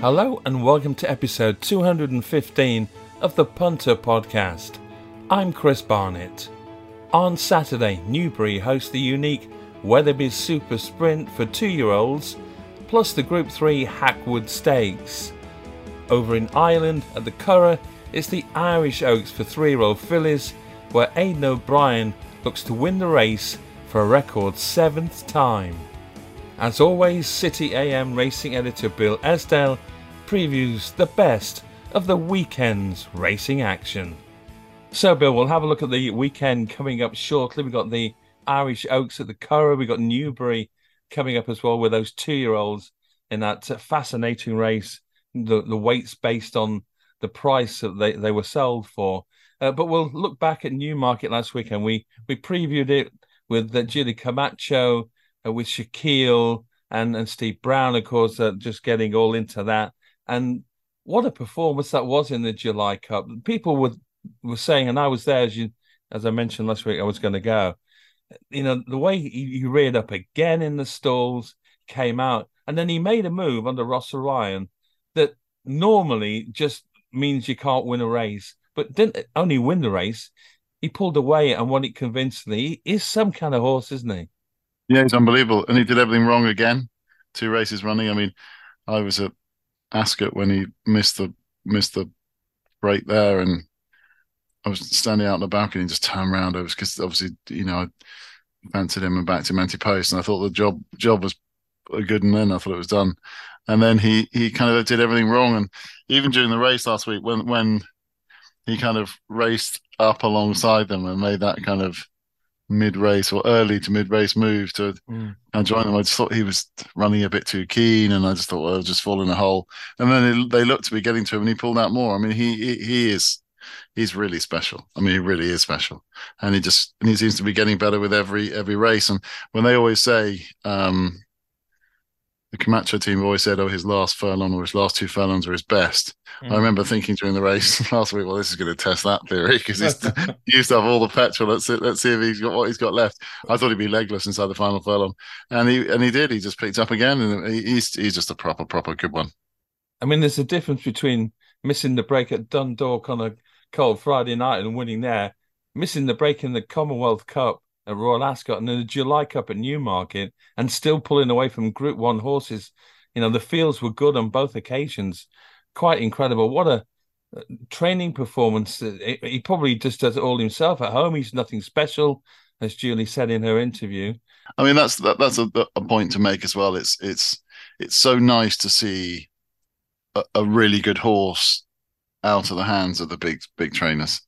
Hello and welcome to episode 215 of the Punter Podcast. I'm Chris Barnett. On Saturday, Newbury hosts the unique Wetherbys Super Sprint for two year olds, plus the Group 3 Hackwood Stakes. Over in Ireland at the Curragh, it's the Irish Oaks for three year old fillies, where Aidan O'Brien looks to win the race for a record seventh time. As always, City AM racing editor Bill Esdaile previews the best of the weekend's racing action. So, Bill, we'll have a look at the weekend coming up shortly. We've got the Irish Oaks at the Curragh, we've got Newbury coming up as well with those two year olds in that fascinating race. The, the weights based on the price that they, they were sold for. Uh, but we'll look back at Newmarket last weekend. We we previewed it with uh, Julie Camacho, with Shaquille and, and Steve Brown, of course, uh, just getting all into that. And what a performance that was in the July Cup. People were were saying, and I was there as you as I mentioned last week, I was going to go. You know, the way he, he reared up again in the stalls, came out, and then he made a move under Rossa Ryan that normally just means you can't win a race, but didn't only win the race. He pulled away and won it convincingly. He is some kind of horse, isn't he? Yeah, he's unbelievable, and he did everything wrong again. Two races running. I mean, I was at Ascot when he missed the missed the break there, and I was standing out on the balcony and just turned around. I was because obviously you know I fancied him and backed him anti post, and I thought the job job was a good, and then I thought it was done, and then he he kind of did everything wrong, and even during the race last week when when he kind of raced up alongside them and made that kind of mid race or early to mid race move to mm. and join them. I just thought he was running a bit too keen, and I just thought, well, I'll just fall in a hole. And then it, they looked to be getting to him, and he pulled out more. I mean, he he, he is he's really special. I mean, he really is special, and he just and he seems to be getting better with every every race. And when they always say, um, the Camacho team always said, "Oh, his last furlong or his last two furlongs are his best." Mm. I remember thinking during the race last week, "Well, this is going to test that theory because he's used to have all the petrol. Let's see, let's see if he's got what he's got left." I thought he'd be legless inside the final furlong, and he and he did. He just picked up again, and he's he's just a proper proper good one. I mean, there's a difference between missing the break at Dundalk on a cold Friday night and winning there, missing the break in the Commonwealth Cup at Royal Ascot and then the July Cup at Newmarket and still pulling away from Group One horses. You know, the fields were good on both occasions. Quite incredible. What a uh, training performance. Uh, he probably just does it all himself at home. He's nothing special, as Julie said in her interview. I mean, that's that, that's a, a point to make as well. It's it's it's so nice to see a, a really good horse out of the hands of the big big trainers.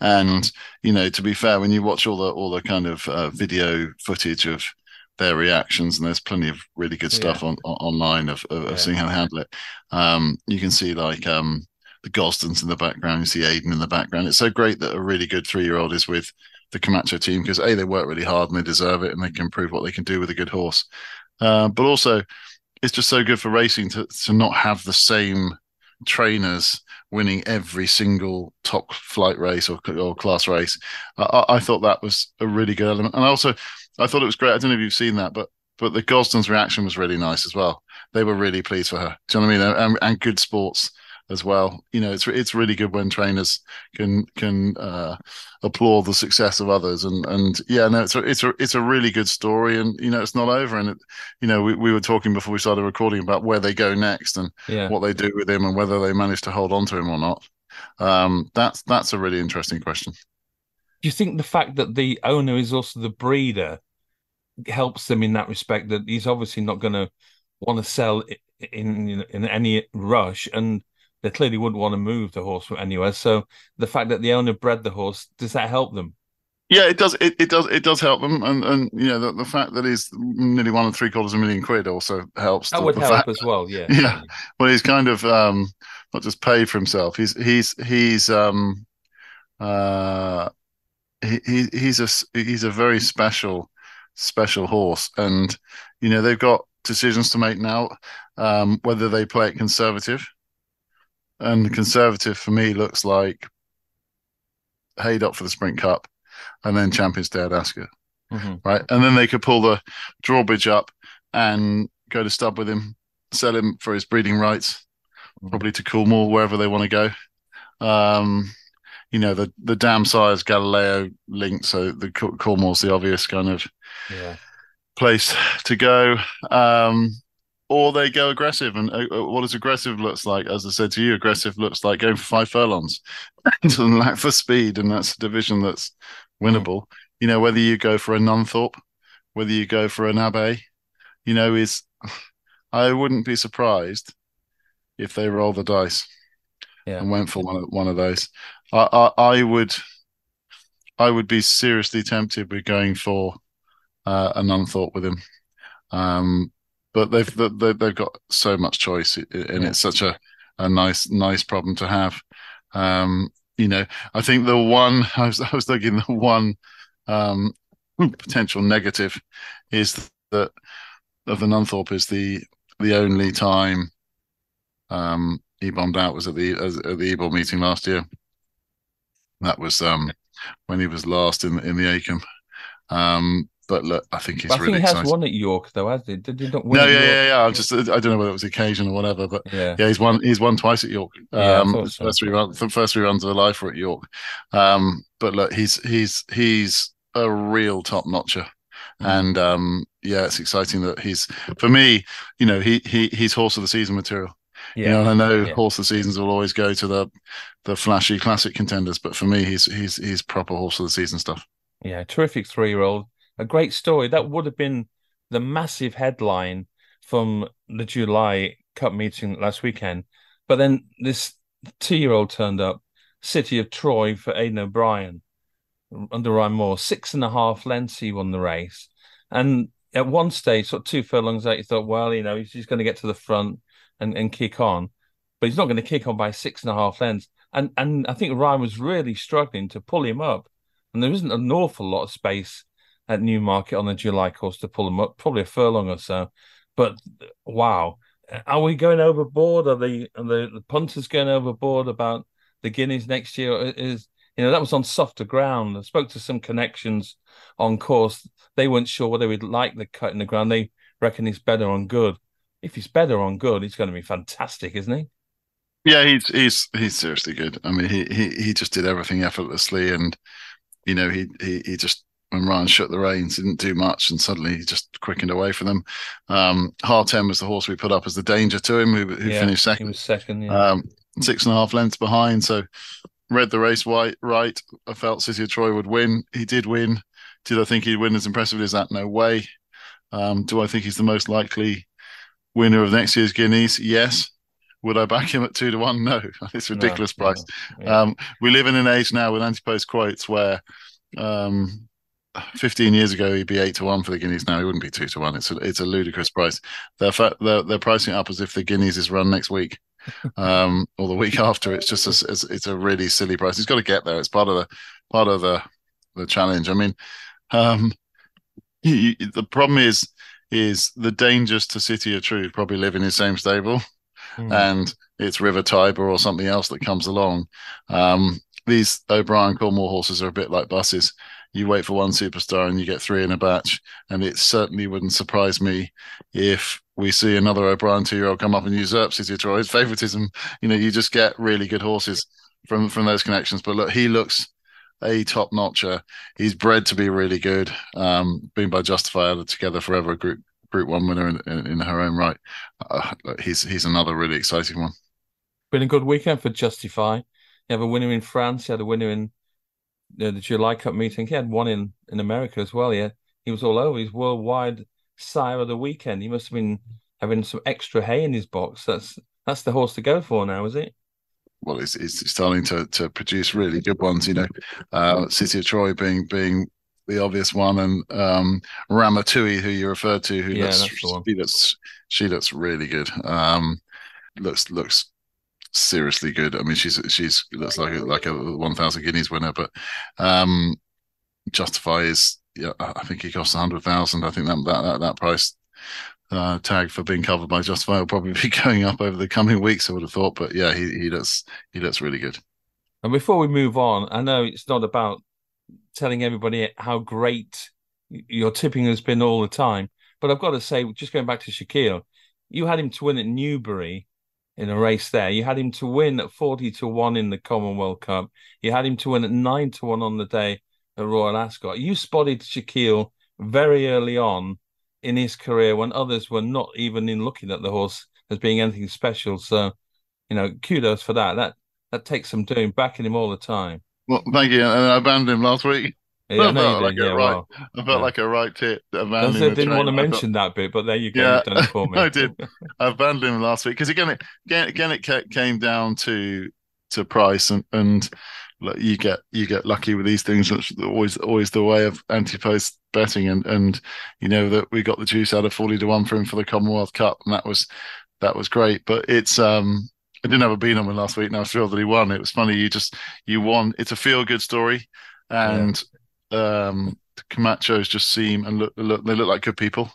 And you know, to be fair, when you watch all the all the kind of uh, video footage of their reactions, and there's plenty of really good stuff yeah. on, on, online of, of, yeah. seeing how they handle it. Um, you can see like um, the Gosdens in the background, you see Aidan in the background. It's so great that a really good three year old is with the Camacho team because a they work really hard and they deserve it, and they can prove what they can do with a good horse. Uh, but also, it's just so good for racing to to not have the same trainers winning every single top flight race or, or class race. I, I, thought that was a really good element, and also I thought it was great. I don't know if you've seen that, but but the Gosden's reaction was really nice as well. They were really pleased for her. Do you know what I mean? And, and good sports as well. You know, it's it's really good when trainers can can uh, applaud the success of others. And and yeah, no, it's a it's a it's a really good story. And you know, it's not over. And it, you know, we, we were talking before we started recording about where they go next and yeah. what they do with him and whether they manage to hold on to him or not. Um, that's that's a really interesting question. Do you think the fact that the owner is also the breeder helps them in that respect? That he's obviously not going to want to sell in in any rush and they clearly wouldn't want to move the horse from anywhere. So the fact that the owner bred the horse, does that help them? Yeah, it does. It, it does. It does help them, and and you know the, the fact that he's nearly one and three quarters of a million quid also helps. That the, would the help fact, as well. Yeah. Yeah. Well, he's kind of um, not just paid for himself. He's he's he's um, uh, he, he he's a he's a very special special horse, and you know they've got decisions to make now um, whether they play it conservative and the conservative for me looks like Haydock for the Sprint Cup and then Champions Day at Ascot. Mm-hmm. Right. And then they could pull the drawbridge up and go to stub with him, sell him for his breeding rights, probably to Coolmore wherever they want to go. Um, you know the the dam size Galileo link, so the Coolmore's the obvious kind of yeah. place to go. Um, or they go aggressive. And uh, uh, what does aggressive looks like? As I said to you, aggressive looks like going for five furlongs and lack for speed, and that's a division that's winnable. Mm. You know, whether you go for a Nunthorpe, whether you go for an Abbey, you know, is I wouldn't be surprised if they roll the dice yeah. and went for one of one of those. I, I, I would I would be seriously tempted with going for uh, a Nunthorpe with him. Um, but they've they, they've got so much choice, and yeah. it's such a, a nice nice problem to have. Um, you know, I think the one I was I was thinking the one um, potential negative is that of the Nunthorpe is the the only time um, he bombed out was at the at the Ebor meeting last year. That was um, when he was last in in the Acomb. Um, but look, I think he's I really think he has exciting. won at York though, has he? Did he not win? No, yeah, yeah, yeah. I'm just I don't know whether it was occasion or whatever, but yeah, yeah, he's won he's won twice at York. Yeah, Um, so. first three runs, the first three runs of the life were at York. Um, but look, he's he's he's a real top notcher. Mm. And um, yeah, it's exciting that he's for me, you know, he he he's horse of the season material. Yeah. You know, I know yeah. horse of the seasons will always go to the the flashy classic contenders, but for me, he's he's he's proper horse of the season stuff. Yeah, terrific three year old a great story. That would have been the massive headline from the July Cup meeting last weekend. But then this two year old turned up, City of Troy for Aidan O'Brien under Ryan Moore. Six and a half lengths he won the race. And at one stage, sort of two furlongs out, you thought, well, you know, he's just going to get to the front and, and kick on. But he's not going to kick on by six and a half lengths. And and I think Ryan was really struggling to pull him up. And there isn't an awful lot of space at Newmarket on the July course to pull them up, probably a furlong or so. But wow, are we going overboard? Are the are the, the punters going overboard about the Guineas next year? Is you know that was on softer ground. I spoke to some connections on course. They weren't sure whether we'd like the cut in the ground. They reckon he's better on good. If he's better on good, he's going to be fantastic, isn't he? Yeah, he's he's he's seriously good. I mean, he he he just did everything effortlessly, and you know he he he just when Ryan shut the reins, didn't do much, and suddenly he just quickened away from them. Um, Haatem was the horse we put up as the danger to him, who, who yeah, finished second. He was second, yeah. um, six and a half lengths behind. So read the race white, right. I felt City of Troy would win. He did win. Did I think he'd win as impressively as that? No way. Um, do I think he's the most likely winner of next year's Guineas? Yes. Would I back him at two to one? No, it's ridiculous no, price. No, yeah. um, we live in an age now with anti-post quotes where um, 15 years ago he'd be eight to one for the guineas. Now he wouldn't be two to one. It's a it's a ludicrous price. They're they're, they're pricing it up as if the guineas is run next week um, or the week after. It's just a, it's, it's, a really silly price. He's got to get there. It's part of the part of the the challenge. I mean um, you, you, the problem is is the dangers to city of truth probably live in his same stable mm. and it's river tiber or something else that comes along. Um, these o'brien coolmore horses are a bit like buses you wait for one superstar and you get three in a batch. And it certainly wouldn't surprise me if we see another O'Brien two year old come up and usurp City of Troy's favoritism. You know, you just get really good horses from from those connections. But look, he looks a top notcher. He's bred to be really good. Um, being by Justify together forever, group group one winner in, in, in her own right. Uh, he's he's another really exciting one. Been a good weekend for Justify. You have a winner in France. You had a winner in the, the July Cup meeting. He had one in in America as well. Yeah, he was all over. He's worldwide sire of the weekend. He must have been having some extra hay in his box. That's that's the horse to go for now, is it? Well, it's, it's starting to to produce really good ones. You know, uh, City of Troy being being the obvious one, and um, Ramatuelle, who you referred to, who yeah, looks she looks she looks really good. Um, looks looks seriously good. I mean, she's she's looks like a, like a one thousand guineas winner, but um, Justify is yeah, I think he costs a hundred thousand. I think that that that, that price uh, tag for being covered by Justify will probably be going up over the coming weeks. I would have thought, but yeah, he he looks he looks really good. And before we move on, I know it's not about telling everybody how great your tipping has been all the time, but I've got to say, just going back to Shaquille, you had him to win at Newbury in a race there. You had him to win at 40 to 1 in the Commonwealth Cup. You had him to win at 9 to 1 on the day at Royal Ascot. You spotted Shaquille very early on in his career when others were not even in looking at the horse as being anything special. So, you know, kudos for that. That that takes some doing, backing him all the time. Well, thank you. And I banned him last week. Yeah, I, felt like yeah, right. I felt yeah. like a right tip. I didn't want to mention thought, that bit, but there you go. Yeah, done it for me. I did. I abandoned him last week because again, it, again, again, it came down to to price and and you get you get lucky with these things. Which always always the way of anti-post betting, and and you know that we got the juice out of forty to one for him for the Commonwealth Cup, and that was that was great. But it's um I didn't have a bean on him last week, and I was thrilled that he won. It was funny. You just you won. It's a feel good story, and um, Camachos just seem and look, look they look like good people,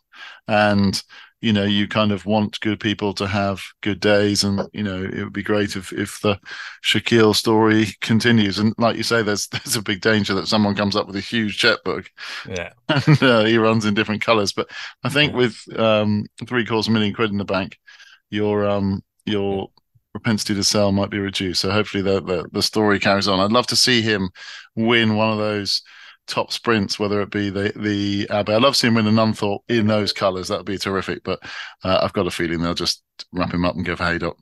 and you know you kind of want good people to have good days, and you know it would be great if if the Shaquille story continues. And like you say, there's there's a big danger that someone comes up with a huge checkbook, yeah, and uh, he runs in different colours. But I think yeah. with um, three quarters million quid in the bank, your um your propensity to sell might be reduced. So hopefully the, the, the story carries on. I'd love to see him win one of those top sprints, whether it be the the Abbey. I'd love seeing him win a Nunthorpe in those colours. That would be terrific. But uh, I've got a feeling they'll just wrap him up and give Haydock.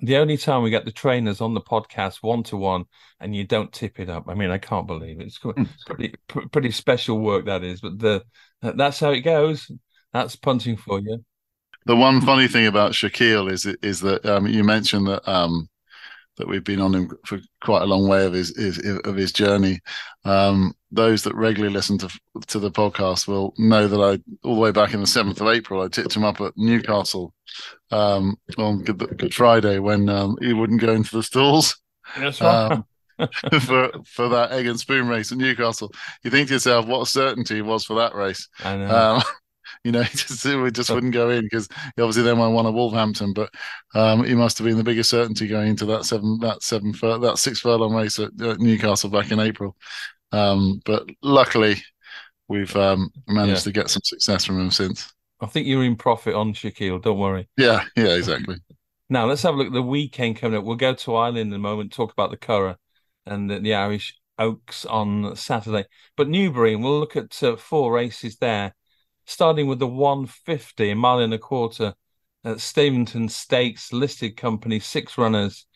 The only time we get the trainers on the podcast one to one, and you don't tip it up. I mean, I can't believe it. It's hmm. pretty pretty special work that is. But the that's how it goes. That's punting for you. The one funny thing about Shaquille is is that um, you mentioned that um, that we've been on him for quite a long way of his, his of his journey. Um, those that regularly listen to to the podcast will know that I all the way back in the seventh of April I tipped him up at Newcastle um, on Good, Good, Friday when um, he wouldn't go into the stalls. That's right. Um, for for that egg and spoon race at Newcastle, you think to yourself, what a certainty it was for that race. I know. You know, just we just wouldn't go in because obviously then I won at Wolverhampton, but um, he must have been the biggest certainty going into that seven that seven that six furlong race at, at Newcastle back in April. Um, but luckily, we've um, managed yeah. to get some success from him since. I think you're in profit on Shaquille. Don't worry. Yeah, yeah, exactly. Now let's have a look at the weekend coming up. We'll go to Ireland in a moment, talk about the Curragh and the, the Irish Oaks on Saturday. But Newbury, and we'll look at uh, four races there starting with the 150, a mile and a quarter at Steventon Stakes listed company, six runners.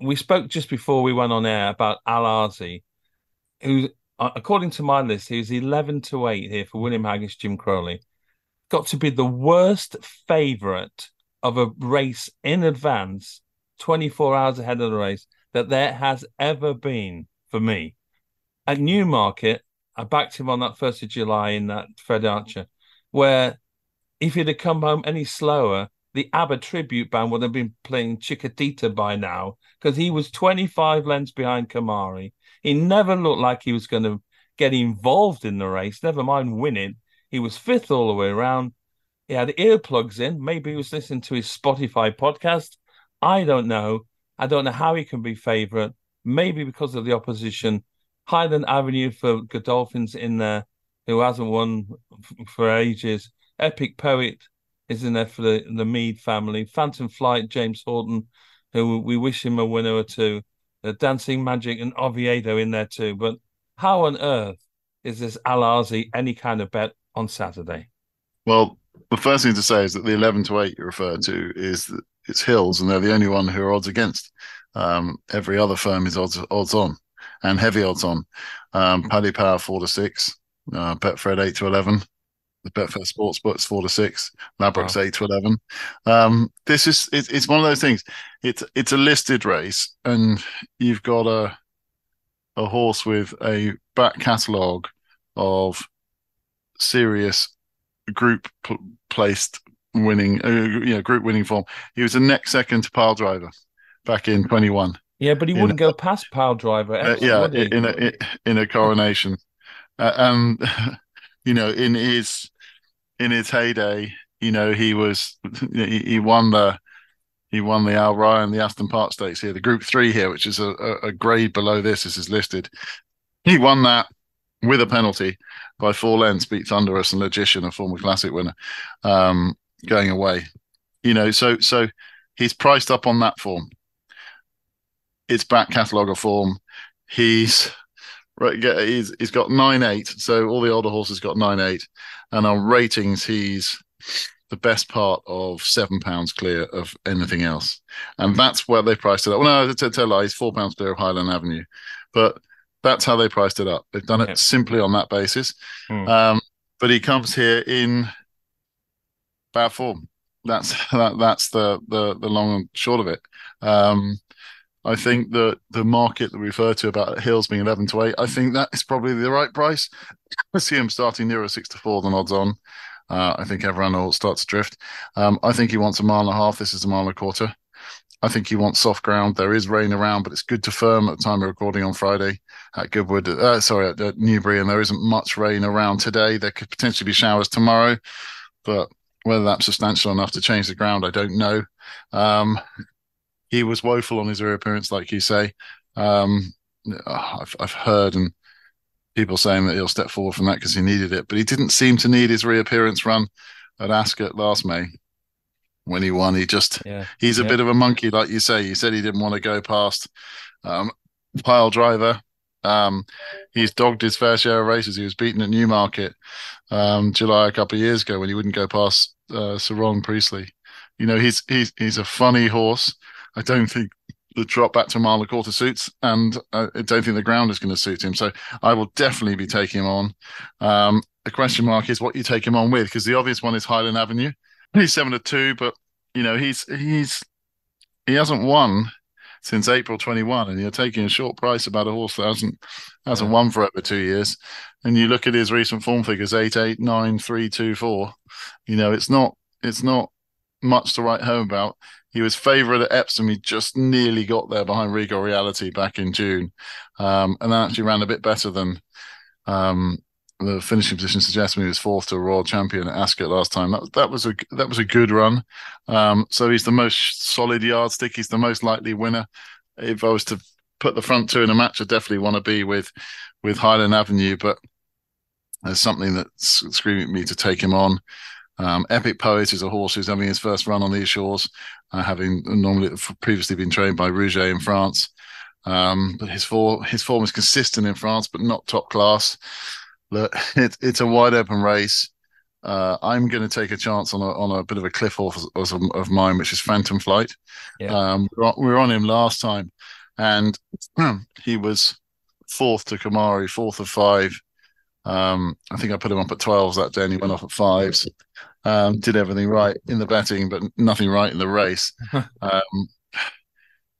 We spoke just before we went on air about Al Aasy, who, uh, according to my list, he was 11 to 8 here for William Haggas, Jim Crowley. Got to be the worst favourite of a race in advance, 24 hours ahead of the race, that there has ever been for me. At Newmarket, I backed him on that 1st of July in that Fred Archer where if he'd have come home any slower, the ABBA tribute band would have been playing Chiquitita by now because he was 25 lengths behind Kamari. He never looked like he was going to get involved in the race, never mind winning. He was fifth all the way around. He had earplugs in. Maybe he was listening to his Spotify podcast. I don't know. I don't know how he can be favourite. Maybe because of the opposition. Highland Avenue for Godolphins in there who hasn't won for ages. Epic Poet is in there for the, the Mead family. Phantom Flight, James Horton, who we wish him a winner or two. Uh, Dancing Magic and Oviedo in there too. But how on earth is this Al Aasy any kind of bet on Saturday? Well, the first thing to say is that the 11 to 8 you refer to is that it's Hills, and they're the only one who are odds against. Um, every other firm is odds odds on and heavy odds on. Um, Paddy Power 4 to 6, uh, Betfred eight to eleven. The Betfair Sportsbook's four to six. Ladbrokes wow. eight to eleven. Um, this is it, it's one of those things. It's it's a listed race, and you've got a a horse with a back catalogue of serious group pl- placed winning, uh, you know, group winning form. He was a next second to Pyledriver back in twenty one. Yeah, but he wouldn't go past Pyledriver. Uh, yeah, in a in a coronation. Uh, um, you know, in his in his heyday, you know, he was he, he won the he won the Al Rayyan, the Aston Park Stakes here, the Group Three here, which is a, a grade below this. This is listed. He won that with a penalty by four lengths, beat Thunderous and Logician, a former Classic winner, um, going away. You know, so so he's priced up on that form. It's back catalogue of form. He's right. He's he's got nine eight. So all the older horses got nine eight, and on ratings he's the best part of seven pounds clear of anything else, and that's where they priced it up. Well, no, to tell he's four pounds clear of Highland Avenue, but that's how they priced it up. They've done it simply on that basis. Hmm. Um, but he comes here in bad form. That's that, that's the, the the long and short of it. Um, I think that the market that we refer to about Hills being eleven to eight, I think that is probably the right price. I see him starting nearer six to four than odds on. Uh, I think everyone will start to drift. Um, I think he wants a mile and a half. This is a mile and a quarter. I think he wants soft ground. There is rain around, but it's good to firm at the time of recording on Friday at Goodwood. Uh, sorry, at, at Newbury, and there isn't much rain around today. There could potentially be showers tomorrow, but whether that's substantial enough to change the ground, I don't know. Um, he was woeful on his reappearance, like you say. Um, I've, I've heard and people saying that he'll step forward from that because he needed it, but he didn't seem to need his reappearance run at Ascot last May when he won. He just yeah. he's a yeah. bit of a monkey, like you say. He said he didn't want to go past um, Pyledriver. Um, he's dogged his fair share of races. He was beaten at Newmarket um, July a couple of years ago when he wouldn't go past uh, Sir Ron Priestley. You know, he's he's he's a funny horse. I don't think the drop back to a mile and a quarter suits, and I don't think the ground is going to suit him. So I will definitely be taking him on. Um, the question mark is what you take him on with, because the obvious one is Highland Avenue. He's seven to two, but you know he's he's he hasn't won since April 21, and you're taking a short price about a horse that hasn't hasn't yeah. won for over two years. And you look at his recent form figures: eight, eight, nine, three, two, four. You know, it's not it's not much to write home about. He was favourite at Epsom. He just nearly got there behind Regal Reality back in June, um, and that actually ran a bit better than um, the finishing position suggests he was fourth to a Royal Champion at Ascot last time. That that was a that was a good run. Um, so he's the most solid yardstick. He's the most likely winner. If I was to put the front two in a match, I definitely want to be with with Highland Avenue. But there's something that's screaming me to take him on. Um, Epic Poet is a horse who's having his first run on these shores, uh, having normally previously been trained by Rouget in France. Um, but his form his form is consistent in France, but not top class look, it, it's a wide open race. Uh, I'm going to take a chance on a on a bit of a cliff horse of, of mine, which is Phantom Flight. Yeah. Um, we were on him last time, and he was fourth to Kamari, fourth of five. Um, I think I put him up at 12s that day, and he went off at fives. Um, did everything right in the betting, but nothing right in the race. um,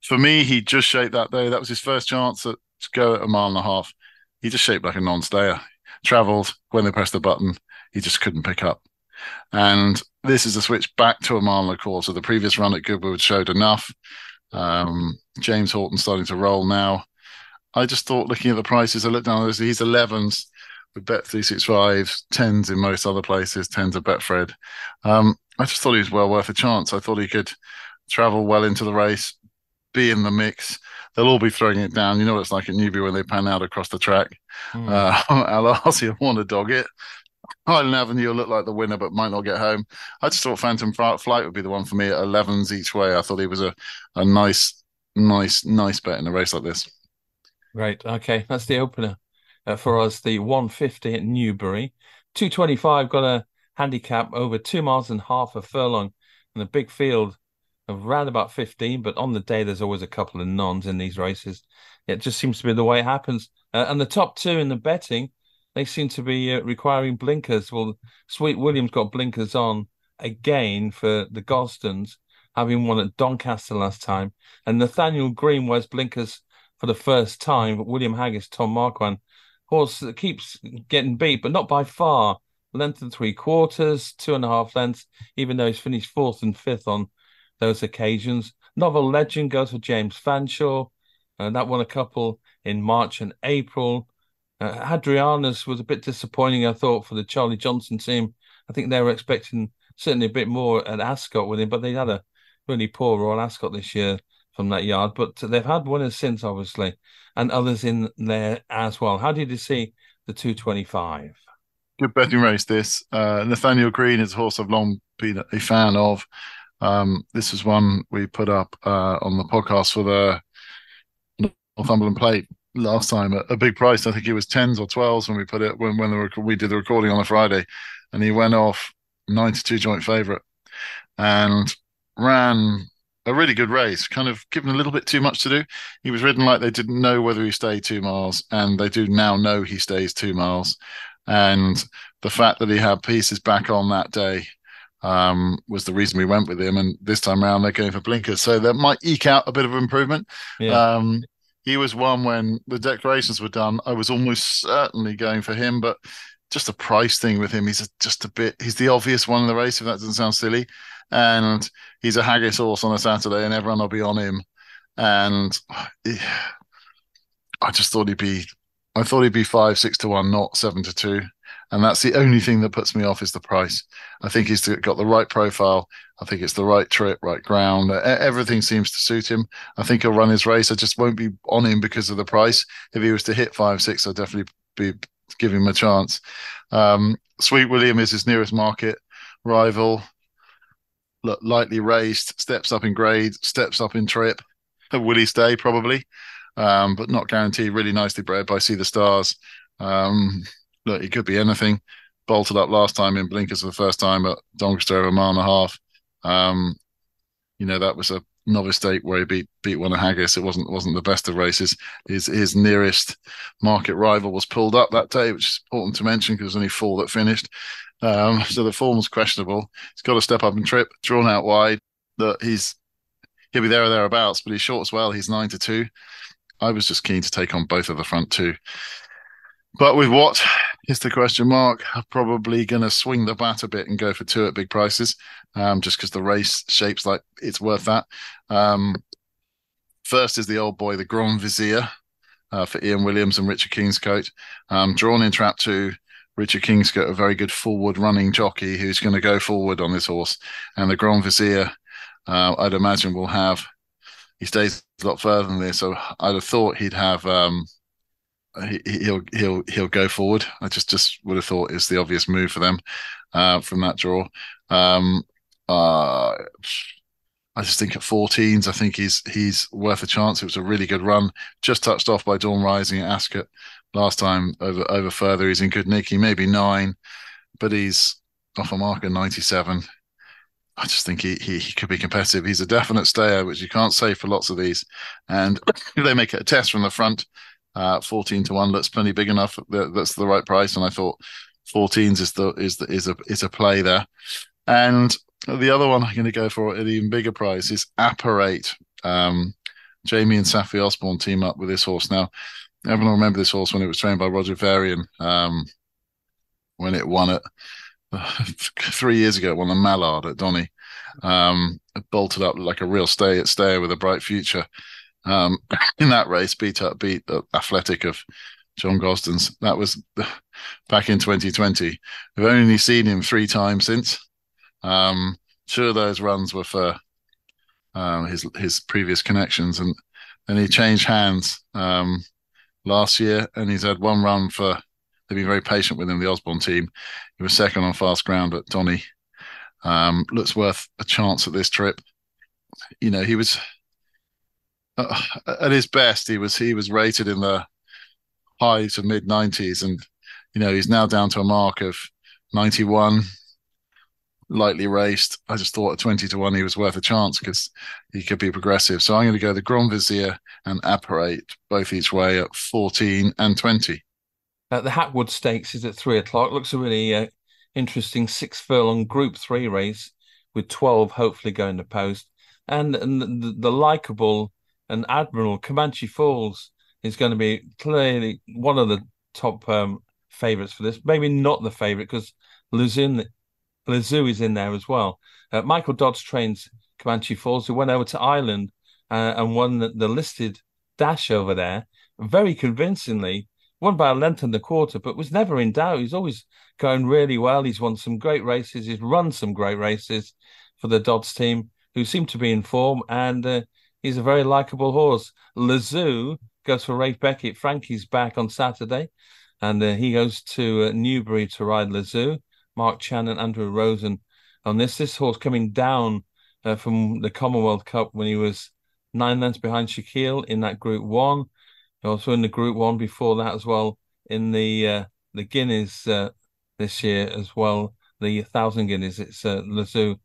for me, he just shaped that day. That was his first chance at, to go at a mile and a half. He just shaped like a non-stayer travelled. When they pressed the button, he just couldn't pick up. And this is a switch back to a mile and a quarter. The previous run at Goodwood showed enough. Um, James Horton starting to roll now. I just thought, looking at the prices, I looked down. He's 11s with Bet three six five, tens in most other places, tens of Betfred. Um, I just thought he was well worth a chance. I thought he could travel well into the race, be in the mix they'll all be throwing it down. You know what it's like at Newbury when they pan out across the track. Mm. Uh, Al want to dog it. Highland Avenue will look like the winner, but might not get home. I just thought Phantom Flight would be the one for me at 11s each way. I thought he was a, a nice, nice, nice bet in a race like this. Right. Okay. That's the opener uh, for us. The 150 at Newbury. 225 got a handicap over two miles and half a furlong in a big field of around about 15, but on the day, there's always a couple of nons in these races. It just seems to be the way it happens. Uh, and the top two in the betting, they seem to be uh, requiring blinkers. Well, Sweet Williams got blinkers on again for the Gosdens, having won at Doncaster last time. And Nathaniel Green wears blinkers for the first time. But William Haggas, Tom Marquand, horse that keeps getting beat, but not by far. Length and three quarters, two and a half lengths, even though he's finished fourth and fifth on those occasions. Novel Legend goes for James Fanshawe, and that won a couple in March and April. Uh, Hadrianus was a bit disappointing, I thought, for the Charlie Johnston team. I think they were expecting certainly a bit more at Ascot with him, but they had a really poor Royal Ascot this year from that yard. But they've had winners since, obviously, and others in there as well. How did you see the 225? Good betting race, this. Uh, Nathaniel Green is a horse I've long been a fan of. Um, this is one we put up uh, on the podcast for the Northumberland Plate last time at a big price. I think it was tens or twelves when we put it when when the, we did the recording on a Friday, and he went off ninety two joint favourite and ran a really good race, kind of given a little bit too much to do. He was ridden like they didn't know whether he stayed two miles, and they do now know he stays two miles. And the fact that he had pieces back on that day um, was the reason we went with him. And this time around, they're going for blinkers, so that might eke out a bit of improvement. Yeah. Um, he was one when the declarations were done. I was almost certainly going for him, but just a price thing with him. He's just a bit. He's the obvious one in the race, if that doesn't sound silly. And he's a haggas horse on a Saturday, and everyone will be on him. And I just thought he'd be. I thought he'd be five, six to one, not seven to two. And that's the only thing that puts me off is the price. I think he's got the right profile. I think it's the right trip, right ground. Everything seems to suit him. I think he'll run his race. I just won't be on him because of the price. If he was to hit five, six, I'd definitely be give him a chance. Um, Sweet William is his nearest market rival. Look, lightly raised, steps up in grade, steps up in trip. Will he stay? Probably, um, but not guaranteed. Really nicely bred by Sea The Stars. Um, look, it could be anything. Bolted up last time in blinkers for the first time at Doncaster over a mile and a half. Um, you know that was a novice stake where he beat beat one of Haggas. It wasn't wasn't the best of races. His his nearest market rival was pulled up that day, which is important to mention because there's only four that finished. Um, so the form's questionable. He's got to step up and trip, drawn out wide. That he's he'll be there or thereabouts, but he's short as well. He's nine to two. I was just keen to take on both of the front two. But with what is the question mark? I'm probably going to swing the bat a bit and go for two at big prices, um, just because the race shapes like it's worth that. Um, first is the old boy, the Grand Vizier, uh, for Ian Williams and Richard Kingscote. Um, drawn in trap two, Richard Kingscote, a very good forward running jockey who's going to go forward on this horse. And the Grand Vizier, uh, I'd imagine, will have, he stays a lot further than this. So I'd have thought he'd have. Um, he, will he'll he'll go forward. I just just would have thought is the obvious move for them uh, from that draw. Um, uh, I just think at 14s, I think he's he's worth a chance. It was a really good run, just touched off by Dawn Rising at Ascot last time over over further. He's in good nick. He may be nine, but he's off a mark of 97. I just think he, he, he could be competitive. He's a definite stayer, which you can't say for lots of these. And they make it a test from the front, uh, 14 to 1 looks plenty big enough. That's the right price. And I thought 14s is the is the, is a is a play there. And the other one I'm going to go for at an even bigger price is Apparate. Um, Jamie and Saffie Osborne team up with this horse. Now, everyone will remember this horse when it was trained by Roger Varian um, when it won it three years ago. It won the Mallard at Donny. Um, bolted up like a real stay stayer with a bright future um, in that race, beat up beat the Athletic of John Gosden's. That was back in 2020. We've only seen him three times since. Um, two of those runs were for um, his his previous connections, and then he changed hands um, last year, and he's had one run for. They've been very patient with him, the Osborne team. He was second on fast ground at Donny. Um, looks worth a chance at this trip. You know, he was uh, at his best, he was he was rated in the high to mid 90s, and you know he's now down to a mark of 91, lightly raced. I just thought at 20 to one he was worth a chance because he could be progressive. So I'm going to go the Grand Vizier and Apparate both each way at 14 and 20. Uh, the Hackwood Stakes is at three o'clock. Looks a really uh, interesting six furlong Group Three race with 12 hopefully going to post, and, and the, the likable and Admiral Comanche Falls is going to be clearly one of the top um, favorites for this. Maybe not the favorite because Luzin, Lizu is in there as well. Uh, Michael Dodds trains Comanche Falls, who went over to Ireland uh, and won the, the, listed dash over there very convincingly. Won by a length and a quarter, but was never in doubt. He's always going really well. He's won some great races. He's run some great races for the Dodds team, who seem to be in form. And uh, He's a very likable horse. Lezoo goes for Ralph Beckett. Frankie's back on Saturday, and uh, he goes to uh, Newbury to ride Lezoo. Marc Chan and Andrew Rosen on this. This horse coming down uh, from the Commonwealth Cup when he was nine lengths behind Shaquille in that Group One. Also in the Group One before that as well in the uh, the Guineas uh, this year as well. The thousand Guineas. It's uh, Lezoo.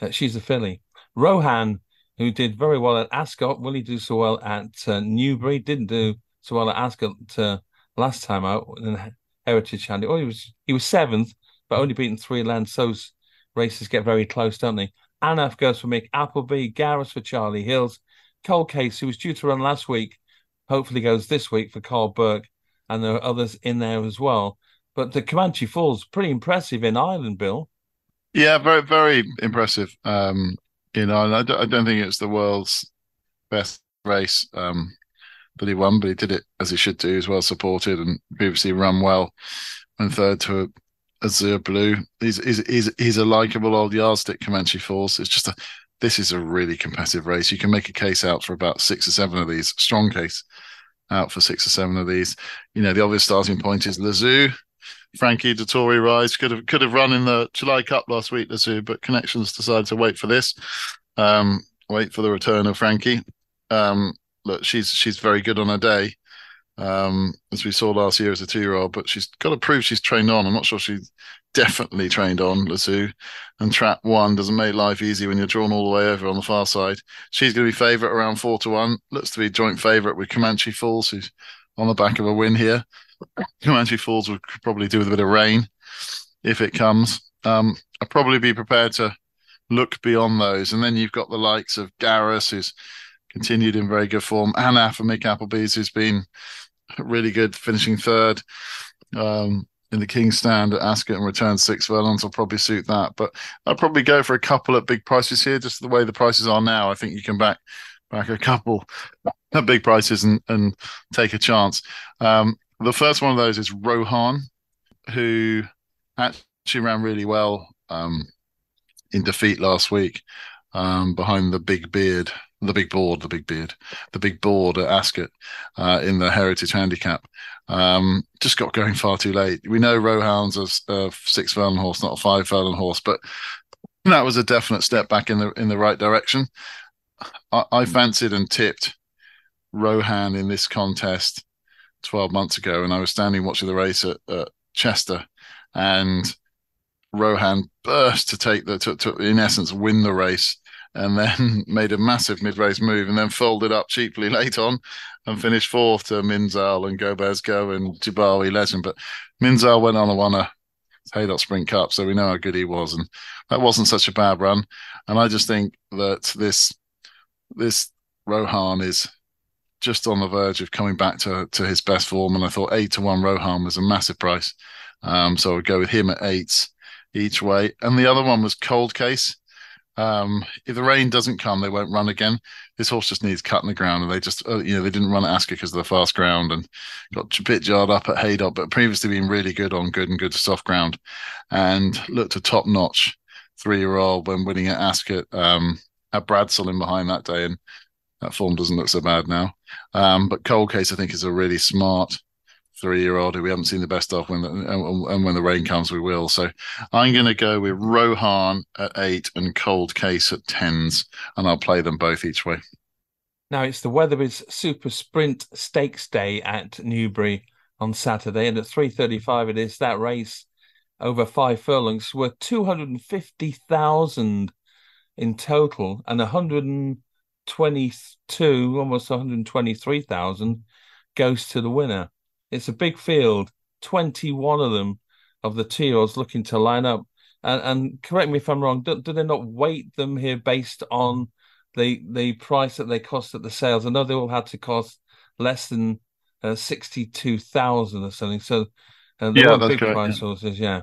Uh, she's a filly. Rohaan, who did very well at Ascot. Will he do so well at uh, Newbury? Didn't do so well at Ascot uh, last time out in Heritage Handy. Oh, he was he was seventh, but only beaten three lengths. Those races get very close, don't they? Annaf goes for Mick Appleby, Garrus for Charlie Hills, Cold Case, who was due to run last week, hopefully goes this week for Karl Burke, and there are others in there as well. But the Comanche Falls, pretty impressive in Ireland, Bill. Yeah, very, very impressive. Um, you know, I don't, I don't think it's the world's best race um, that he won, but he did it as he should do. He's well supported and previously run well and third to Azure Blue. He's he's he's, he's a likable old yardstick Comanche Falls. It's just a this is a really competitive race. You can make a case out for about six or seven of these. Strong case out for six or seven of these. You know, the obvious starting point is Lezoo. Frankie Dettori Rise could have could have run in the July Cup last week, Lezoo, but connections decided to wait for this. Um, wait for the return of Frankie. Um, look, she's she's very good on her day um, as we saw last year as a two year old, but she's got to prove she's trained on. I'm not sure she's definitely trained on Lezoo. And trap one doesn't make life easy when you're drawn all the way over on the far side. She's going to be favourite around four to one. Looks to be joint favourite with Comanche Falls, who's on the back of a win here. Comanche Falls would probably do with a bit of rain if it comes. Um, I'd probably be prepared to look beyond those. And then you've got the likes of Garrus, who's continued in very good form, Anna for Mick Appleby's, who's been really good, finishing third um, in the King's Stand at Ascot and returned six furlongs will probably suit that. But I'd probably go for a couple at big prices here, just the way the prices are now. I think you can back back a couple at big prices and, and take a chance. Um, the first one of those is Rohaan, who actually ran really well um, in defeat last week um, behind the big beard the big board, the big beard, the big board at Ascot uh, in the Heritage Handicap. Um, just got going far too late. We know Rohaan's a, a six furlong horse, not a five furlong horse, but that was a definite step back in the in the right direction. I, I fancied and tipped Rohaan in this contest 12 months ago, and I was standing watching the race at, at Chester, and Rohaan burst to take the to, to in essence win the race and then made a massive mid-race move and then folded up cheaply late on and finished fourth to Minzaal and Go Bears Go and Jibawi Legend. But Minzaal went on and won a Haydock Sprint Cup, so we know how good he was, and that wasn't such a bad run. And I just think that this this Rohaan is just on the verge of coming back to to his best form. And I thought eight to one Rohaan was a massive price, um, so I would go with him at eight each way. And the other one was Cold Case. Um, if the rain doesn't come, they won't run again. This horse just needs cutting the ground, and they just, uh, you know, they didn't run at Ascot because of the fast ground and got a bit jarred up at Haydock, but previously been really good on good and good soft ground, and looked a top notch three year old when winning at Ascot. Um, had Bradsell in behind that day, and that form doesn't look so bad now. Um, but Cold Case, I think, is a really smart three year old who we haven't seen the best of when the, and when the rain comes we will. So i'm going to go with rohaan at eight and cold case at tens and i'll play them both each way. Now it's the Wetherbys super sprint stakes day at newbury on saturday and at 3.35 it is that race over five furlongs worth 250000 in total and 122 almost 123000 goes to the winner it's a big field, 21 of them of the Teals looking to line up. And, and correct me if I'm wrong, do, do, they not weight them here based on the the price that they cost at the sales? I know they all had to cost less than uh, 62,000 or something. So uh, yeah, big correct, price yeah. horses, yeah.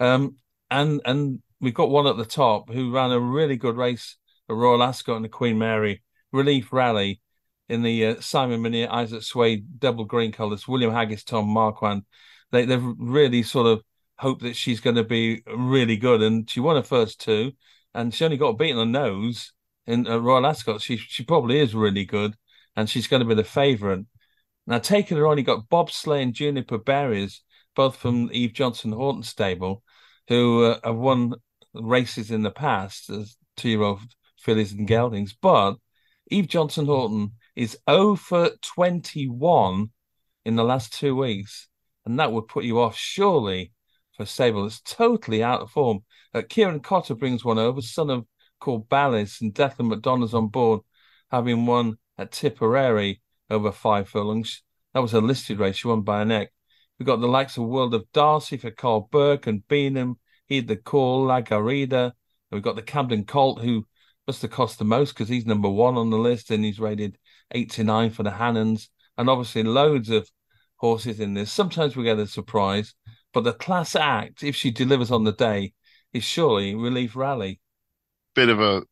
Um, and and we've got one at the top who ran a really good race at Royal Ascot and the Queen Mary Relief Rally in the uh, Simon Munir, Isaac Souede double green colours, William Haggas, Tom Marquand. They, they've really sort of hoped that she's going to be really good. And she won her first two, and she only got beaten on nose in uh, Royal Ascot. She, she probably is really good, and she's going to be the favourite. Now, taking her on, you've got Bob Slay and Juniper Berries, both from Eve Johnson Houghton stable, who uh, have won races in the past as two year old fillies and geldings. But Eve Johnson Houghton is 0 for 21 in the last two weeks, and that would put you off surely for Sable. It's totally out of form. Uh, Kieran Cotter brings one over, son of Corballis, and Declan McDonogh's on board, having won at Tipperary over five furlongs. That was a listed race. She won by a neck. We've got the likes of World of Darcy for Karl Burke and Beanham, Heed the Call, La Garida. We've got the Camden Colt, who must have cost the most because he's number one on the list and he's rated 89 for the Hannons. And obviously, loads of horses in this. Sometimes we get a surprise, but the class act, if she delivers on the day, is surely Relief Rally. Bit of a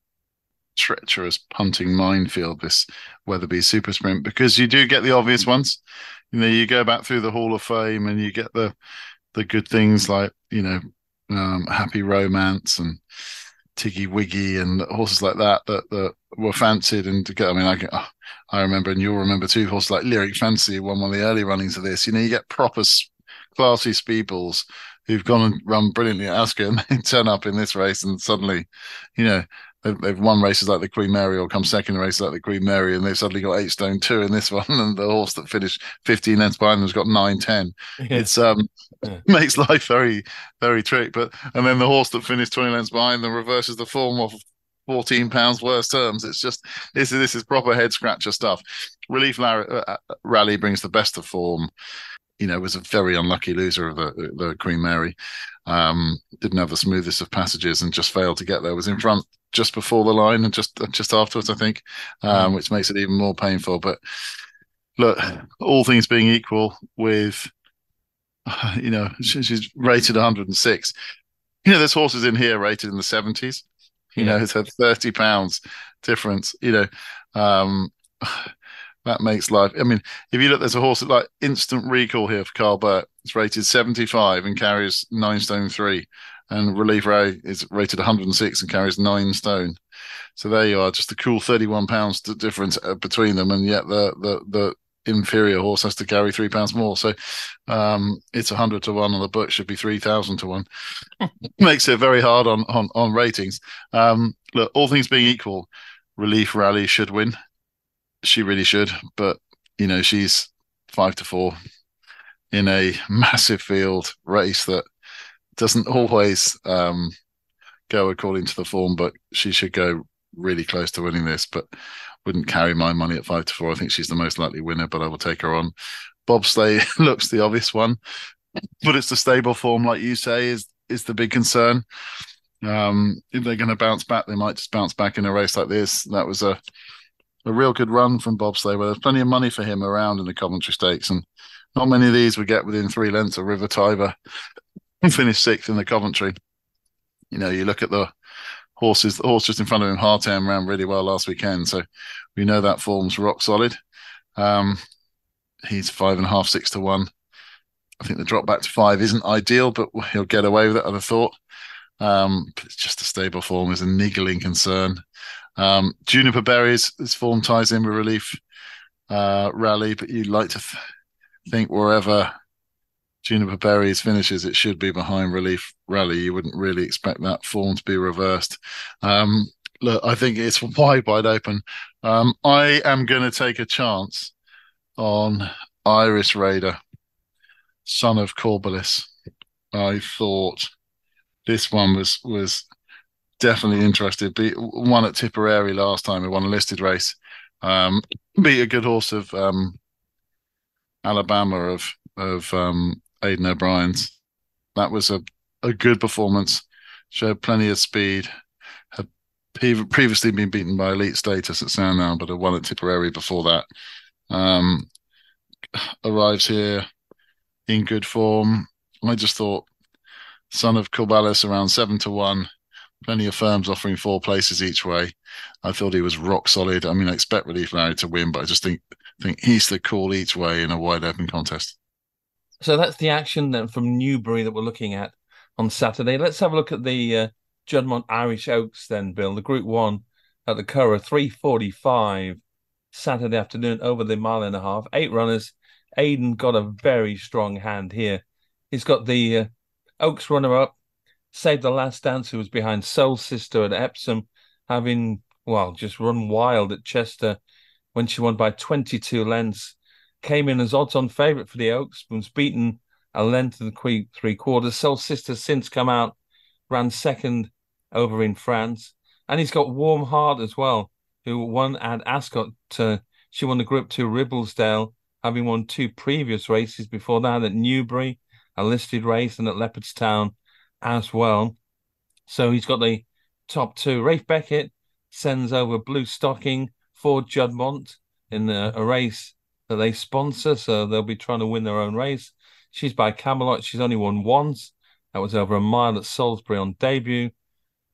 treacherous punting minefield, this Weatherby Super Sprint, because you do get the obvious ones. You know, you go back through the Hall of Fame and you get the the good things like you know, um, Happy Romance and Tiggy Wiggy and horses like that that, that were fancied and to get. I mean, I oh, I remember, and you'll remember too, horses like Lyric Fancy won one of the early runnings of this. You know, you get proper classy speedballs who've gone and run brilliantly at Ascot and they turn up in this race and suddenly, you know, they've, they've won races like the Queen Mary or come second in races like the Queen Mary and they've suddenly got eight stone two in this one and the horse that finished 15 lengths behind them's got nine, 10. Yeah. It's um yeah. makes life very, very trick. But and then the horse that finished 20 lengths behind them reverses the form of 14 pounds worse terms. It's just this is this is proper head scratcher stuff. Relief uh, uh, Rally brings the best of form. You know, was a very unlucky loser of the the Queen Mary. Um, didn't have the smoothest of passages and just failed to get there. Was in front just before the line and just just afterwards, I think, um, mm. which makes it even more painful. But look, all things being equal, with you know she's rated 106. You know, there's horses in here rated in the 70s. You yeah. know, it's a 30 pounds difference. You know, um, that makes life. I mean, if you look, there's a horse like instant recall here for Karl Burke. It's rated 75 and carries nine stone three and Relief Ray is rated 106 and carries nine stone. So there you are, just a cool 31 pounds difference uh, between them, and yet the the the inferior horse has to carry three pounds more. So um, it's 100 to one on the book, should be 3,000 to one. Makes it very hard on on, on ratings. Um, look, all things being equal, Relief Rally should win. She really should, but you know she's five to four in a massive field race that doesn't always um, go according to the form, but she should go really close to winning this. But wouldn't carry my money at five to four. I think she's the most likely winner, but I will take her on. Bobsleigh looks the obvious one, but it's the stable form, like you say, is is the big concern. Um, if they're going to bounce back, they might just bounce back in a race like this. That was a a real good run from Bobsleigh, where there's plenty of money for him around in the Coventry Stakes, and not many of these would get within three lengths of River Tiber finished sixth in the Coventry. You know, you look at the horses, the horse just in front of him, Haatem ran really well last weekend. So we know that form's rock solid. Um, he's five and a half, six to one. I think the drop back to five isn't ideal, but he'll get away with it, I'd have thought. Um, it's just a stable form is a niggling concern. Um, Juniper Berries, his form ties in with relief uh, rally, but you'd like to th- think wherever Juniper Berries finishes, it should be behind Relief Rally. You wouldn't really expect that form to be reversed. Um, look, I think it's wide, wide open. Um, I am going to take a chance on Iris Raider, son of Corballis. I thought this one was was definitely interested. Beat one at Tipperary last time. He won a listed race. Um, beat a good horse of um, Alabama of of um, Aidan O'Brien's. That was a, a good performance. Showed plenty of speed. Had previously been beaten by elite status at Sandown, but had won at Tipperary before that. Um, arrives here in good form. I just thought son of Corballis around seven to one. Plenty of firms offering four places each way. I thought he was rock solid. I mean, I expect Relief Larry to win, but I just think think he's the call each way in a wide open contest. So that's the action then from Newbury that we're looking at on Saturday. Let's have a look at the uh, Juddmonte Irish Oaks then, Bill. The Group One at the Curragh, three forty-five Saturday afternoon over the mile and a half. Eight runners. Aidan got a very strong hand here. He's got the uh, Oaks runner-up, Save the Last Dance, who was behind Soul Sister at Epsom, having well, just run wild at Chester when she won by 22 lengths. Came in as odds on favourite for the Oaks, was beaten a length and three quarters. Soul Sister since come out, ran second over in France. And he's got Warm Heart as well, who won at Ascot. To, she won the Group 2 Ribblesdale, having won two previous races before that at Newbury, a listed race, and at Leopardstown as well. So he's got the top two. Ralph Beckett sends over Bluestocking for Juddmonte in a, a race that they sponsor, so they'll be trying to win their own race. She's by Camelot. She's only won once. That was over a mile at Salisbury on debut.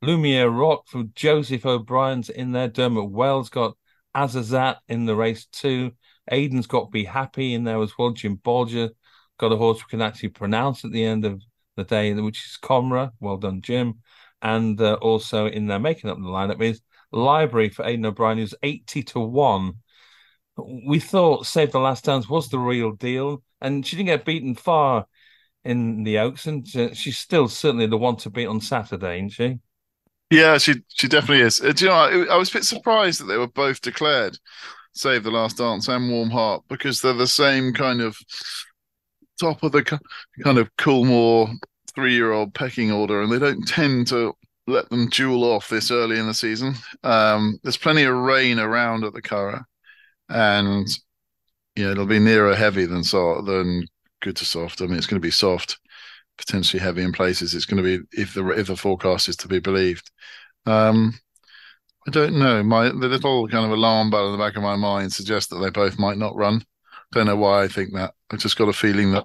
Lumiere Rock from Joseph O'Brien's in there. Dermot Weld got Azazat in the race too. Aidan's got Be Happy in there as well. Jim Bolger got a horse we can actually pronounce at the end of the day, which is Comhra. Well done, Jim. And uh, also in there making up the lineup is Library for Aidan O'Brien, who's 80 to 1. We thought Save the Last Dance was the real deal, and she didn't get beaten far in the Oaks, and she's still certainly the one to beat on Saturday, isn't she? Yeah, she she definitely is. Uh, do you know, I was a bit surprised that they were both declared Save the Last Dance and Warm Heart because they're the same kind of top of the kind of Coolmore three year old pecking order, and they don't tend to let them duel off this early in the season. Um, there's plenty of rain around at the Curragh, and yeah, it'll be nearer heavy than so than good to soft. I mean, it's going to be soft, potentially heavy in places. It's going to be if the if the forecast is to be believed. Um, I don't know. My the little kind of alarm bell in the back of my mind suggests that they both might not run. Don't know why I think that. I just got a feeling that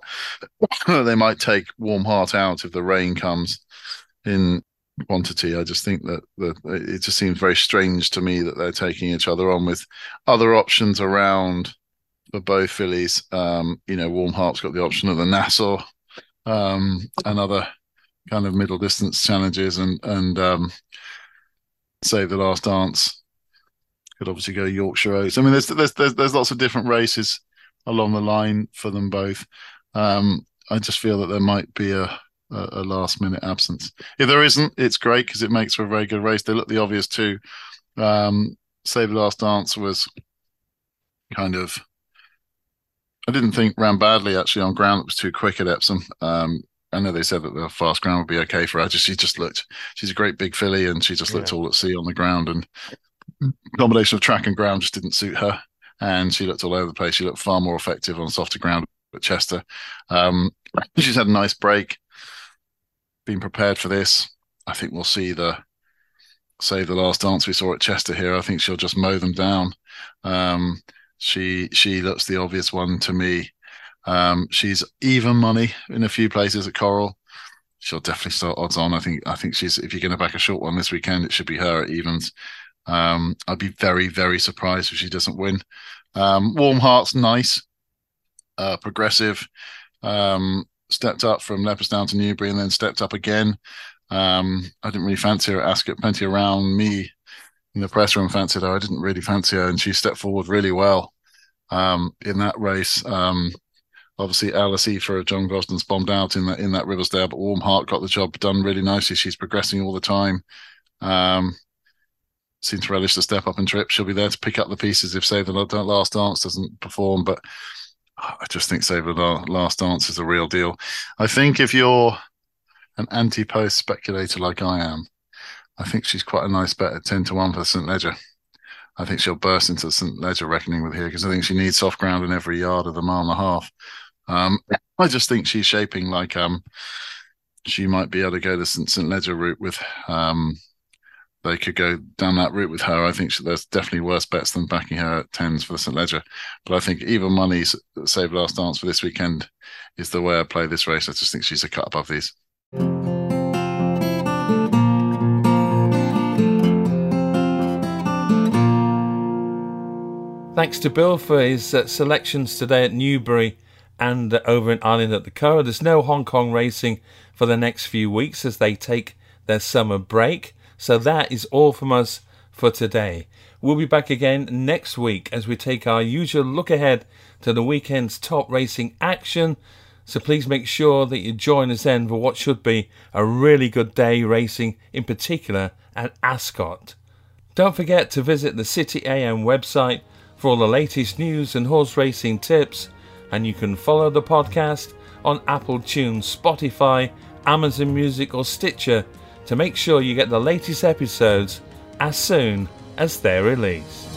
they might take Warm Heart out if the rain comes in quantity. I just think that, that it just seems very strange to me that they're taking each other on with other options around for both fillies. Um, you know, Warm Heart's got the option of the Nassau um, and other kind of middle distance challenges, and and um, Save the Last Dance could obviously go Yorkshire Oaks. I mean, there's there's there's, there's lots of different races along the line for them both. Um, I just feel that there might be a a, a last minute absence. If there isn't, it's great because it makes for a very good race. They look the obvious too. Um, Save the Last Dance was kind of. I didn't think ran badly actually on ground. It was too quick at Epsom. Um, I know they said that the fast ground would be okay for her. Just she just looked. She's a great big filly, and she just looked yeah. all at sea on the ground. And combination of track and ground just didn't suit her. And she looked all over the place. She looked far more effective on softer ground at Chester. Um, she's had a nice break been prepared for this. I think we'll see the save the last dance we saw at Chester here. I think she'll just mow them down. Um, she she looks the obvious one to me. Um, she's even money in a few places at Coral. She'll definitely start odds on. I think I think she's if you're going to back a short one this weekend, it should be her at evens. Um, I'd be very very surprised if she doesn't win. Um, Warm Heart's nice, uh, progressive. Um, stepped up from Leopardstown to Newbury and then stepped up again. Um, I didn't really fancy her at Ascot. Plenty around me in the press room fancied her. I didn't really fancy her, and she stepped forward really well um, in that race. Um, obviously, Alice for John Gosden's bombed out in that in that Ribblesdale, but Warm Heart got the job done really nicely. She's progressing all the time. Um, seems to relish the step up and trip. She'll be there to pick up the pieces if say the last dance doesn't perform, but I just think Save the Last Dance is a real deal. I think if you're an anti-post speculator like I am, I think she's quite a nice bet at 10 to 1 for St. Leger. I think she'll burst into St. Leger reckoning with here because I think she needs soft ground in every yard of the mile and a half. Um, I just think she's shaping like um, she might be able to go the St. Leger route with um, they could go down that route with her. I think there's definitely worse bets than backing her at tens for the St Leger. But I think even money save last dance for this weekend is the way I play this race. I just think she's a cut above these. Thanks to Bill for his uh, selections today at Newbury and uh, over in Ireland at the Curragh. There's no Hong Kong racing for the next few weeks as they take their summer break. So that is all from us for today. We'll be back again next week as we take our usual look ahead to the weekend's top racing action. So please make sure that you join us then for what should be a really good day racing, in particular at Ascot. Don't forget to visit the City AM website for all the latest news and horse racing tips, and you can follow the podcast on Apple Tunes, Spotify, Amazon Music, or Stitcher to make sure you get the latest episodes as soon as they're released.